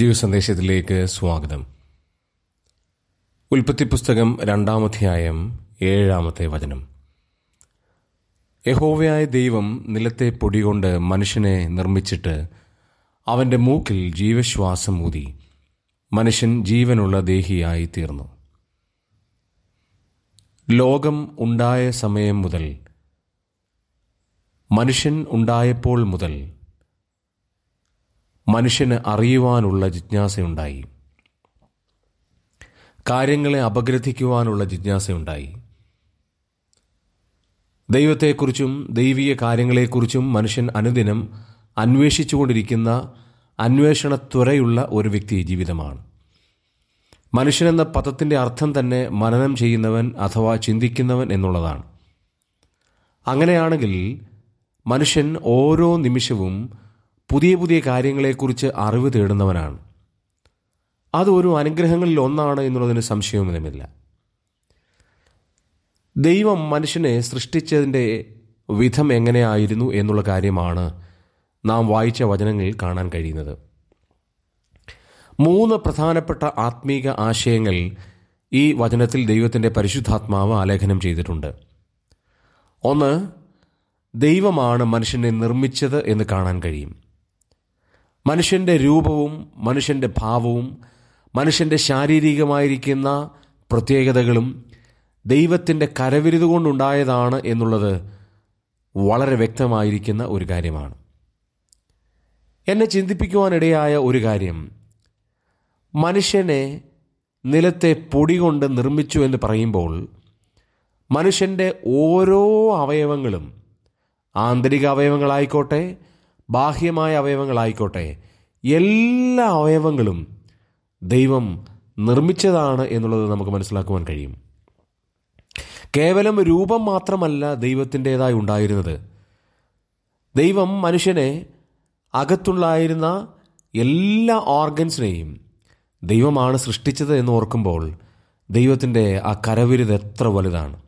ജീവസന്ദേശത്തിലേക്ക് സ്വാഗതം. ഉൽപ്പത്തി പുസ്തകം രണ്ടാമധ്യായം ഏഴാമത്തെ വചനം. യഹോവയായ ദൈവം നിലത്തെ പൊടി കൊണ്ട് മനുഷ്യനെ നിർമ്മിച്ചിട്ട് അവന്റെ മൂക്കിൽ ജീവശ്വാസം ഊതി. മനുഷ്യൻ ജീവനുള്ള ദേഹിയായി തീർന്നു. ലോകം ഉണ്ടായ സമയം മുതൽ മനുഷ്യൻ ഉണ്ടായപ്പോൾ മുതൽ മനുഷ്യന് അറിയുവാനുള്ള ജിജ്ഞാസയുണ്ടായി. കാര്യങ്ങളെ അപഗ്രഥിക്കുവാനുള്ള ജിജ്ഞാസയുണ്ടായി. ദൈവത്തെക്കുറിച്ചും ദൈവീയ കാര്യങ്ങളെക്കുറിച്ചും മനുഷ്യൻ അനുദിനം അന്വേഷിച്ചുകൊണ്ടിരിക്കുന്ന അന്വേഷണ ത്വരയുള്ള ഒരു വ്യക്തി ജീവിതമാണ്. മനുഷ്യനെന്ന പദത്തിന്റെ അർത്ഥം തന്നെ മനനം ചെയ്യുന്നവൻ അഥവാ ചിന്തിക്കുന്നവൻ എന്നുള്ളതാണ്. അങ്ങനെയാണെങ്കിൽ മനുഷ്യൻ ഓരോ നിമിഷവും പുതിയ പുതിയ കാര്യങ്ങളെക്കുറിച്ച് അറിവ് തേടുന്നവനാണ്. അത് ഒരു അനുഗ്രഹങ്ങളിൽ ഒന്നാണ് എന്നുള്ളതിന് സംശയമൊന്നുമില്ല. ദൈവം മനുഷ്യനെ സൃഷ്ടിച്ചതിന്റെ വിധം എങ്ങനെയായിരുന്നു എന്നുള്ള കാര്യമാണ് നാം വായിച്ച വചനങ്ങളിൽ കാണാൻ കഴിയുന്നത്. മൂന്ന് പ്രധാനപ്പെട്ട ആത്മീക ആശയങ്ങൾ ഈ വചനത്തിൽ ദൈവത്തിന്റെ പരിശുദ്ധാത്മാവ് ആലേഖനം ചെയ്തിട്ടുണ്ട്. ഒന്ന് ദൈവമാണ് മനുഷ്യനെ നിർമ്മിച്ചത് എന്ന് കാണാൻ കഴിയും. മനുഷ്യന്റെ രൂപവും മനുഷ്യന്റെ ഭാവവും മനുഷ്യന്റെ ശാരീരികമായിരിക്കുന്ന പ്രത്യേകതകളും ദൈവത്തിന്റെ കരവിരുത് കൊണ്ടുണ്ടായതാണ് എന്നുള്ളത് വളരെ വ്യക്തമായിരിക്കുന്ന ഒരു കാര്യമാണ്. എന്നെ ചിന്തിപ്പിക്കുവാനിടയായ ഒരു കാര്യം. മനുഷ്യനെ നിലത്തെ പൊടി കൊണ്ട് നിർമ്മിച്ചു എന്ന് പറയുമ്പോൾ മനുഷ്യന്റെ ഓരോ അവയവങ്ങളും ആന്തരിക അവയവങ്ങളായിക്കോട്ടെ ബാഹ്യമായ അവയവങ്ങളായിക്കോട്ടെ എല്ലാ അവയവങ്ങളും ദൈവം നിർമ്മിച്ചതാണ് എന്നുള്ളത് നമുക്ക് മനസ്സിലാക്കുവാൻ കഴിയും. കേവലം രൂപം മാത്രമല്ല ദൈവത്തിന്റേതായി ഉണ്ടായിരുന്നത്. ദൈവം മനുഷ്യനെ അകത്തുള്ളായിരുന്ന എല്ലാ ഓർഗൻസിനെയും ദൈവമാണ് സൃഷ്ടിച്ചത് എന്ന് ഓർക്കുമ്പോൾ ദൈവത്തിന്റെ ആ കരവിരുത് എത്ര വലുതാണ്.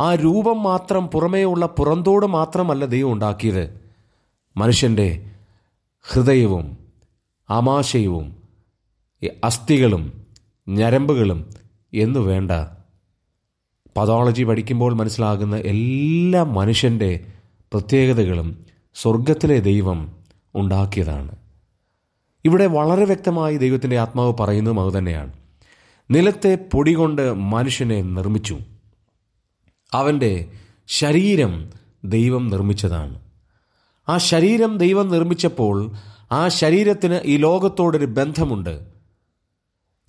ആ രൂപം മാത്രം പുറമേയുള്ള പുറന്തോട് മാത്രമല്ല ദൈവം ഉണ്ടാക്കിയത്. മനുഷ്യന്റെ ഹൃദയവും ആമാശയവും അസ്ഥികളും ഞരമ്പുകളും എന്നു വേണ്ട. പതോളജി പഠിക്കുമ്പോൾ മനസ്സിലാകുന്ന എല്ലാ മനുഷ്യന്റെ പ്രത്യേകതകളും സ്വർഗത്തിലെ ദൈവം ഉണ്ടാക്കിയതാണ്. ഇവിടെ വളരെ വ്യക്തമായി ദൈവത്തിന്റെ ആത്മാവ് പറയുന്നതും അതുതന്നെയാണ് നിലത്തെ പൊടി കൊണ്ട് മനുഷ്യനെ നിർമ്മിച്ചു. അവന്റെ ശരീരം ദൈവം നിർമ്മിച്ചതാണ്. ആ ശരീരം ദൈവം നിർമ്മിച്ചപ്പോൾ ആ ശരീരത്തിന് ഈ ലോകത്തോടൊരു ബന്ധമുണ്ട്.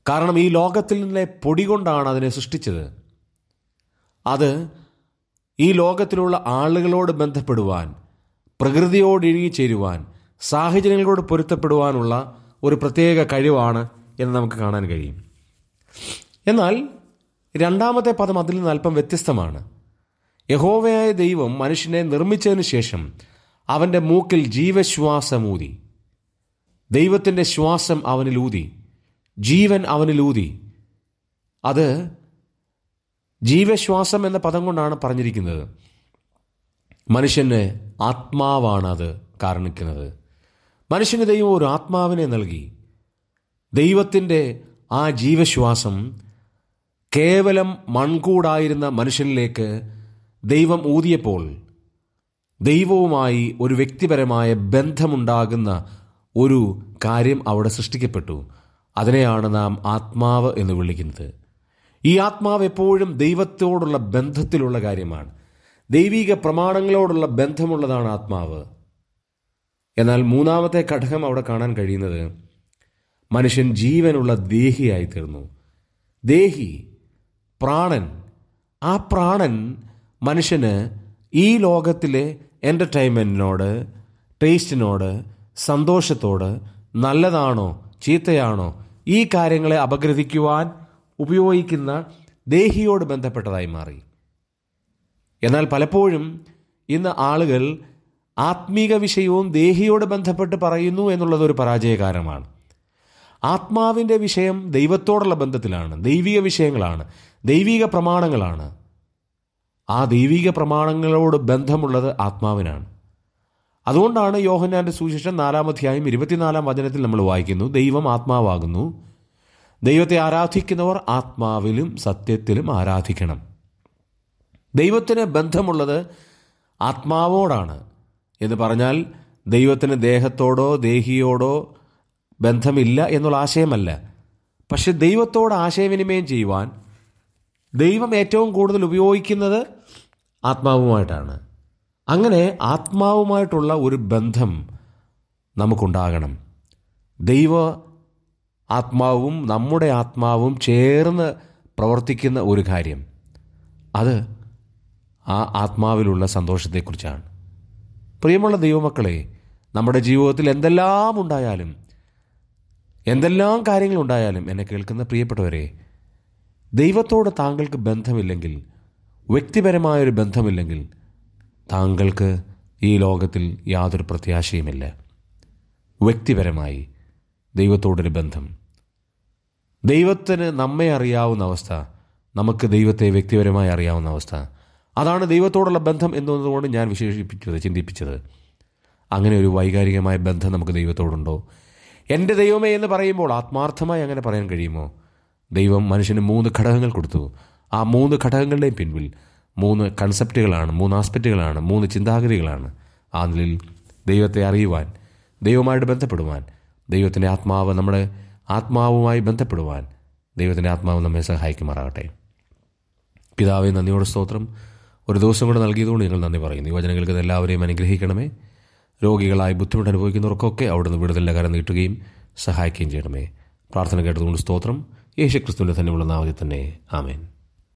കാരണം ഈ ലോകത്തിൽ നിന്നെ പൊടി കൊണ്ടാണ് അതിനെ സൃഷ്ടിച്ചത്. അത് ഈ ലോകത്തിലുള്ള ആളുകളോട് ബന്ധപ്പെടുവാൻ പ്രകൃതിയോട് ഇഴുകിച്ചേരുവാൻ സാഹചര്യങ്ങളോട് പൊരുത്തപ്പെടുവാനുള്ള ഒരു പ്രത്യേക കഴിവാണ് എന്ന് നമുക്ക് കാണാൻ കഴിയും. എന്നാൽ രണ്ടാമത്തെ പദം അതിൽ നിന്ന് അല്പം വ്യത്യസ്തമാണ്. യഹോവയായ ദൈവം മനുഷ്യനെ നിർമ്മിച്ചതിന് ശേഷം അവന്റെ മൂക്കിൽ ജീവശ്വാസമൂതി. ദൈവത്തിന്റെ ശ്വാസം അവനിലൂതി. ജീവൻ അവനിലൂതി. അത് ജീവശ്വാസം എന്ന പദം കൊണ്ടാണ് പറഞ്ഞിരിക്കുന്നത്. മനുഷ്യന് ആത്മാവാണ് അത് കാരണിക്കുന്നത് മനുഷ്യന് ദൈവം ഒരു ആത്മാവിനെ നൽകി. ദൈവത്തിന്റെ ആ ജീവശ്വാസം കേവലം മൺകൂടായിരുന്ന മനുഷ്യനിലേക്ക് ദൈവം ഊതിയപ്പോൾ ദൈവവുമായി ഒരു വ്യക്തിപരമായ ബന്ധമുണ്ടാകുന്ന ഒരു കാര്യം അവിടെ സൃഷ്ടിക്കപ്പെട്ടു. അതിനെയാണ് നാം ആത്മാവ് എന്ന് വിളിക്കുന്നത്. ഈ ആത്മാവ് എപ്പോഴും ദൈവത്തോടുള്ള ബന്ധത്തിലുള്ള കാര്യമാണ്. ദൈവിക പ്രമാണങ്ങളോടുള്ള ബന്ധമുള്ളതാണ് ആത്മാവ്. എന്നാൽ മൂന്നാമത്തെ ഘടകം അവിടെ കാണാൻ കഴിയുന്നത് മനുഷ്യൻ ജീവനുള്ള ദേഹിയായി തീർന്നു ദേഹി പ്രാണൻ ആ പ്രാണൻ മനുഷ്യന് ഈ ലോകത്തിലെ എന്റർടൈൻമെന്റിനോട് ടേസ്റ്റിനോട് സന്തോഷത്തോട് നല്ലതാണോ ചീത്തയാണോ ഈ കാര്യങ്ങളെ അപഗ്രഥിക്കുവാൻ ഉപയോഗിക്കുന്ന ദേഹിയോട് ബന്ധപ്പെട്ടതായി മാറി. എന്നാൽ പലപ്പോഴും ഇന്ന് ആളുകൾ ആത്മീക വിഷയവും ദേഹിയോട് ബന്ധപ്പെട്ട് പറയുന്നു എന്നുള്ളത് ഒരു പരാജയകാരമാണ്. ആത്മാവിന്റെ വിഷയം ദൈവത്തോടുള്ള ബന്ധത്തിലാണ് ദൈവിക വിഷയങ്ങളാണ് ദൈവിക പ്രമാണങ്ങളാണ്. ആ ദൈവിക പ്രമാണങ്ങളോട് ബന്ധമുള്ളത് ആത്മാവിനാണ്. അതുകൊണ്ടാണ് യോഹന്നാന്റെ സുവിശേഷം നാലാമധ്യായം ഇരുപത്തിനാലാം വചനത്തിൽ നമ്മൾ വായിക്കുന്നു ദൈവം ആത്മാവാകുന്നു. ദൈവത്തെ ആരാധിക്കുന്നവർ ആത്മാവിലും സത്യത്തിലും ആരാധിക്കണം. ദൈവത്തിന് ബന്ധമുള്ളത് ആത്മാവോടാണ് എന്ന് പറഞ്ഞാൽ ദൈവത്തിന് ദേഹത്തോടോ ദേഹിയോടോ ബന്ധമില്ല എന്നുള്ള ആശയമല്ല. പക്ഷെ ദൈവത്തോട് ആശയവിനിമയം ചെയ്യുവാൻ ദൈവം ഏറ്റവും കൂടുതൽ ഉപയോഗിക്കുന്നത് ആത്മാവുമായിട്ടാണ്. അങ്ങനെ ആത്മാവുമായിട്ടുള്ള ഒരു ബന്ധം നമുക്കുണ്ടാകണം. ദൈവ ആത്മാവും നമ്മുടെ ആത്മാവും ചേർന്ന് പ്രവർത്തിക്കുന്ന ഒരു കാര്യം. അത് ആ ആത്മാവിലുള്ള സന്തോഷത്തെക്കുറിച്ചാണ്. പ്രിയമുള്ള ദൈവമക്കളെ നമ്മുടെ ജീവിതത്തിൽ എന്തെല്ലാം ഉണ്ടായാലും എന്തെല്ലാം കാര്യങ്ങളുണ്ടായാലും എന്നെ കേൾക്കുന്ന പ്രിയപ്പെട്ടവരെ ദൈവത്തോട് താങ്കൾക്ക് ബന്ധമില്ലെങ്കിൽ വ്യക്തിപരമായൊരു ബന്ധമില്ലെങ്കിൽ താങ്കൾക്ക് ഈ ലോകത്തിൽ യാതൊരു പ്രത്യാശയുമില്ല. വ്യക്തിപരമായി ദൈവത്തോടൊരു ബന്ധം. ദൈവത്തിന് നമ്മെ അറിയാവുന്ന അവസ്ഥ നമുക്ക് ദൈവത്തെ വ്യക്തിപരമായി അറിയാവുന്ന അവസ്ഥ അതാണ് ദൈവത്തോടുള്ള ബന്ധം എന്നതുകൊണ്ട് ഞാൻ വിശേഷിപ്പിച്ചത് ചിന്തിപ്പിച്ചത്. അങ്ങനെ ഒരു വൈകാരികമായ ബന്ധം നമുക്ക് ദൈവത്തോടുണ്ടോ? എന്റെ ദൈവമേ എന്ന് പറയുമ്പോൾ ആത്മാർത്ഥമായി അങ്ങനെ പറയാൻ കഴിയുമോ? ദൈവം മനുഷ്യന് മൂന്ന് ഘടകങ്ങൾ കൊടുത്തു. ആ മൂന്ന് ഘടകങ്ങളുടെയും പിൻപിൽ മൂന്ന് കൺസെപ്റ്റുകളാണ് മൂന്ന് ആസ്പെക്റ്റുകളാണ് മൂന്ന് ചിന്താഗതികളാണ് ആ നിലയിൽ ദൈവത്തെ അറിയുവാൻ ദൈവമായിട്ട് ബന്ധപ്പെടുവാൻ ദൈവത്തിന്റെ ആത്മാവ് നമ്മുടെ ആത്മാവുമായി ബന്ധപ്പെടുവാൻ ദൈവത്തിന്റെ ആത്മാവ് നമ്മെ സഹായിക്കുമാറാകട്ടെ. പിതാവെ നന്ദിയോട് സ്തോത്രം. ഒരു ദിവസം കൂടെ നൽകിയതുകൊണ്ട് ഞങ്ങൾ നന്ദി പറയുന്നു. ഇത് എല്ലാവരെയും അനുഗ്രഹിക്കണമേ. രോഗികളായി ബുദ്ധിമുട്ട് അനുഭവിക്കുന്നവർക്കൊക്കെ അവിടുന്ന് വിടുതലിന്റെ കരം നീട്ടുകയും സഹായിക്കുകയും ചെയ്യണമേ. പ്രാർത്ഥന കേട്ടതുകൊണ്ട് സ്തോത്രം. യേശുക്രിസ്തുവിന്റെ തന്നെയുള്ള നാമത്തിൽ തന്നെ. ആമേൻ.